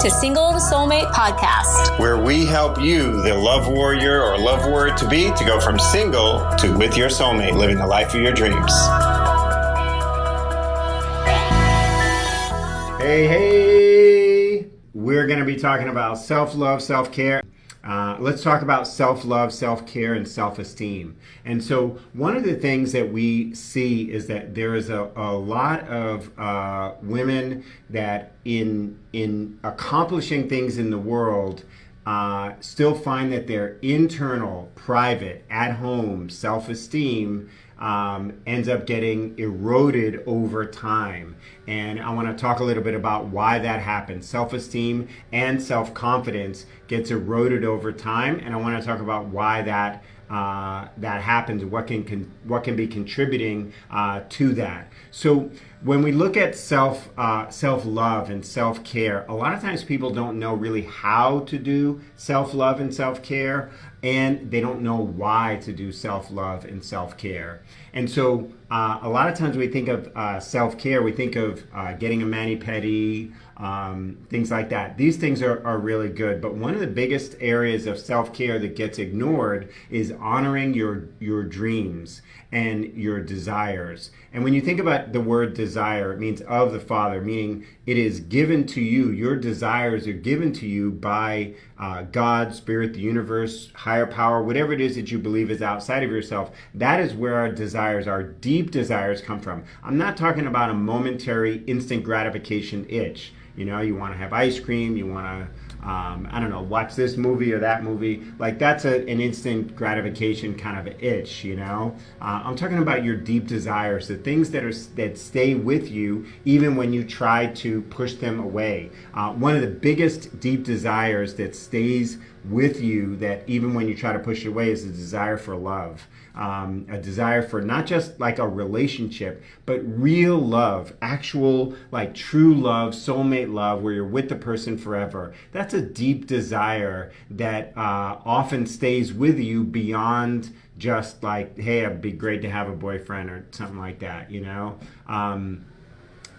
to Single Soulmate Podcast, where we help you, the love warrior or love warrior to be, to go from single to with your soulmate, living the life of your dreams. Hey, hey! We're going to be talking about self love, self care. Uh, let's talk about self love, self care, and self esteem. And so, one of the things that we see is that there is a, a lot of uh, women that, in, in accomplishing things in the world, uh, still find that their internal, private, at home self esteem um, ends up getting eroded over time. And I want to talk a little bit about why that happens. Self esteem and self confidence gets eroded over time. And I want to talk about why that. Uh, that happens, what can, what can be contributing uh, to that. So when we look at self uh, self love and self care, a lot of times people don't know really how to do self love and self care and they don't know why to do self love and self care. And so, uh, a lot of times we think of uh, self care, we think of uh, getting a mani pedi, um, things like that. These things are, are really good, but one of the biggest areas of self care that gets ignored is honoring your your dreams and your desires. And when you think about the word desire, it means of the Father, meaning it is given to you. Your desires are given to you by uh, God, Spirit, the universe, higher power, whatever it is that you believe is outside of yourself. That is where our desires, our deep desires, come from. I'm not talking about a momentary, instant gratification itch. You know, you want to have ice cream, you want to um, I don't know, watch this movie or that movie. Like that's a, an instant gratification kind of itch, you know. Uh, I'm talking about your deep desires, the things that are that stay with you even when you try to push them away. Uh, one of the biggest deep desires that stays with you, that even when you try to push it away, is a desire for love um, a desire for not just like a relationship, but real love, actual, like true love, soulmate love, where you're with the person forever. That's a deep desire that uh, often stays with you beyond just like, hey, it'd be great to have a boyfriend or something like that, you know? Um,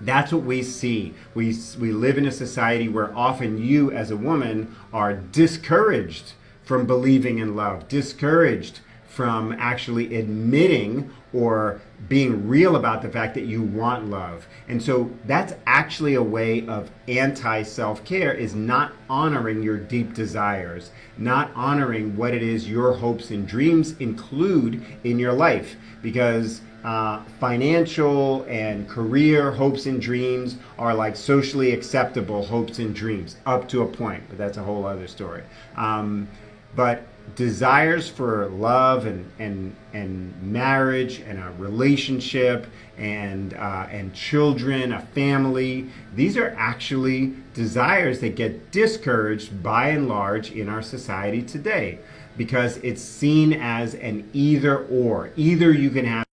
that's what we see. We, we live in a society where often you, as a woman, are discouraged from believing in love, discouraged from actually admitting or being real about the fact that you want love. And so that's actually a way of anti self-care is not honoring your deep desires, not honoring what it is your hopes and dreams include in your life because uh, financial and career hopes and dreams are like socially acceptable hopes and dreams up to a point, but that's a whole other story. Um, but desires for love and and and marriage and a relationship and uh, and children, a family. These are actually desires that get discouraged by and large in our society today because it's seen as an either or. Either you can have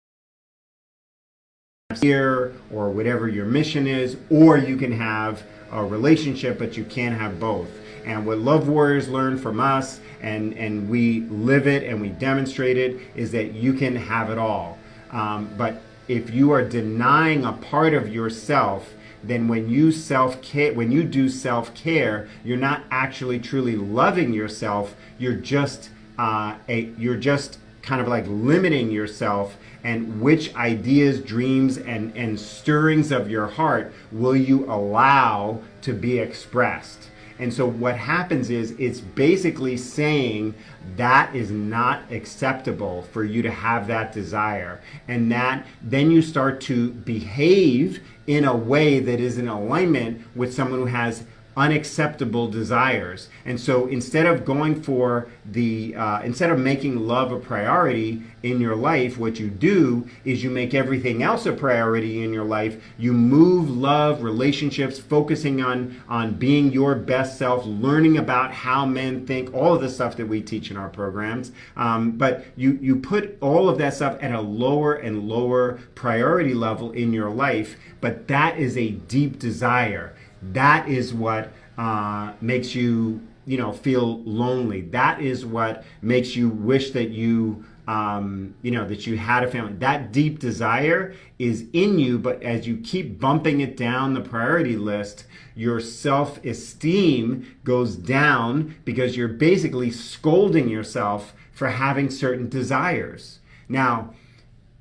here or whatever your mission is, or you can have a relationship, but you can't have both. And what Love Warriors learn from us, and, and we live it and we demonstrate it, is that you can have it all. Um, but if you are denying a part of yourself, then when you self care, when you do self care, you're not actually truly loving yourself. You're just uh, a, you're just kind of like limiting yourself and which ideas, dreams, and, and stirrings of your heart will you allow to be expressed. And so what happens is it's basically saying that is not acceptable for you to have that desire. And that then you start to behave in a way that is in alignment with someone who has unacceptable desires. And so instead of going for the, uh, instead of making love a priority in your life, what you do is you make everything else a priority in your life. You move love, relationships, focusing on, on being your best self, learning about how men think, all of the stuff that we teach in our programs. Um, but you, you put all of that stuff at a lower and lower priority level in your life. But that is a deep desire that is what uh, makes you you know feel lonely that is what makes you wish that you um, you know, that you had a family. That deep desire is in you, but as you keep bumping it down the priority list, your self esteem goes down because you're basically scolding yourself for having certain desires. Now,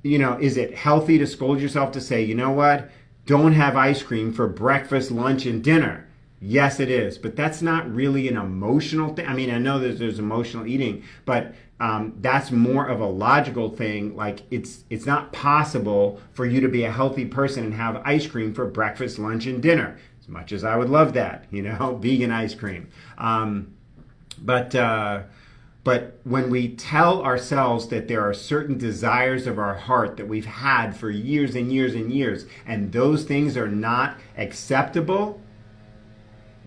you know, is it healthy to scold yourself to say, you know what, don't have ice cream for breakfast, lunch, and dinner? Yes, it is, but that's not really an emotional thing. I mean, I know that there's emotional eating, but um, that's more of a logical thing. Like it's it's not possible for you to be a healthy person and have ice cream for breakfast, lunch, and dinner. As much as I would love that, you know, vegan ice cream. Um, but uh, but when we tell ourselves that there are certain desires of our heart that we've had for years and years and years, and those things are not acceptable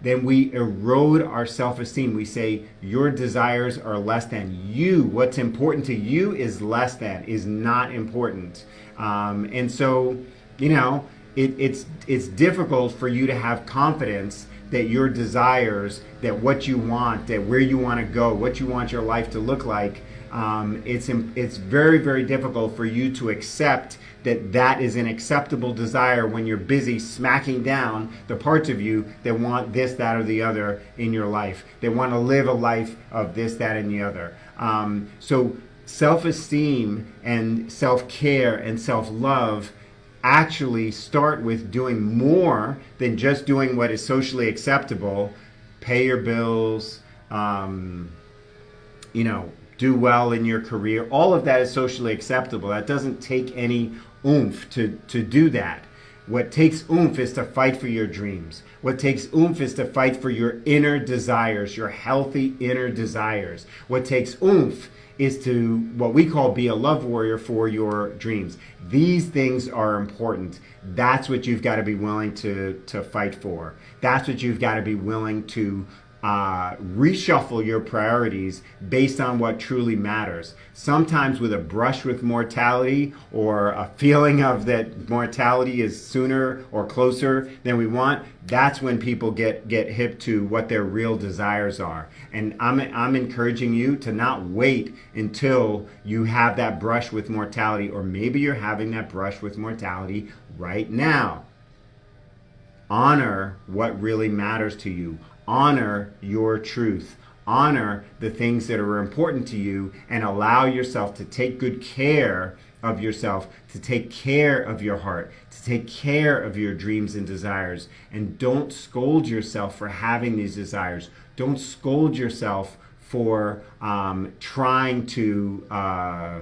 then we erode our self esteem. We say, Your desires are less than you. What's important to you is less than, is not important. Um, and so, you know, it, it's, it's difficult for you to have confidence that your desires, that what you want, that where you want to go, what you want your life to look like, um, it's, it's very, very difficult for you to accept that that is an acceptable desire when you're busy smacking down the parts of you that want this, that, or the other in your life. They want to live a life of this, that, and the other. Um, so self esteem and self care and self love actually start with doing more than just doing what is socially acceptable pay your bills um, you know do well in your career all of that is socially acceptable that doesn't take any oomph to, to do that. What takes oomph is to fight for your dreams. What takes oomph is to fight for your inner desires, your healthy inner desires. What takes oomph is to what we call be a love warrior for your dreams. These things are important. That's what you've got to be willing to, to fight for. That's what you've got to be willing to uh, reshuffle your priorities based on what truly matters. Sometimes with a brush with mortality or a feeling of that mortality is sooner or closer than we want, that's when people get, get hip to what their real desires are. And I'm, I'm encouraging you to not wait until you have that brush with mortality, or maybe you're having that brush with mortality right now. Honor what really matters to you honor your truth. Honor the things that are important to you and allow yourself to take good care of yourself, to take care of your heart, to take care of your dreams and desires. And don't scold yourself for having these desires. Don't scold yourself for um, trying to, uh,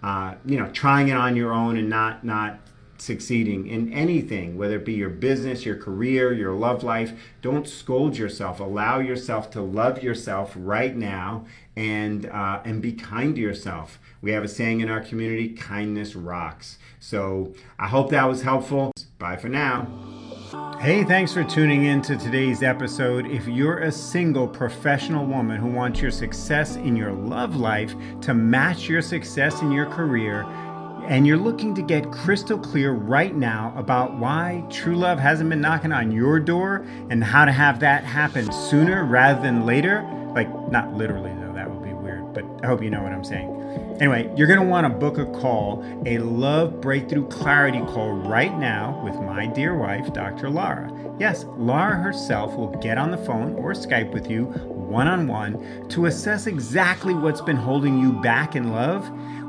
uh, you know, trying it on your own and not not succeeding in anything, whether it be your business, your career, your love life. Don't scold yourself. Allow yourself to love yourself right now and uh, and be kind to yourself. We have a saying in our community: "Kindness rocks." So I hope that was helpful. Bye for now. Hey, thanks for tuning in to today's episode. If you're a single professional woman who wants your success in your love life to match your success in your career and you're looking to get crystal clear right now about why true love hasn't been knocking on your door and how to have that happen sooner rather than later, like not literally though, that would be weird, but I hope you know what I'm saying. Anyway, you're going to want to book a call, a love breakthrough clarity call right now with my dear wife, Dr. Lara. Yes, Lara herself will get on the phone or Skype with you one on one to assess exactly what's been holding you back in love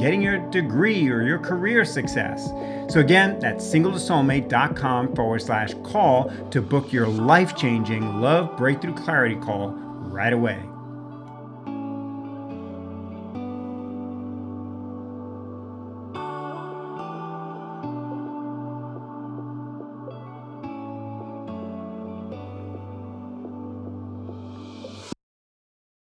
getting your degree or your career success. So, again, that's singletosoulmate.com forward slash call to book your life changing love breakthrough clarity call right away.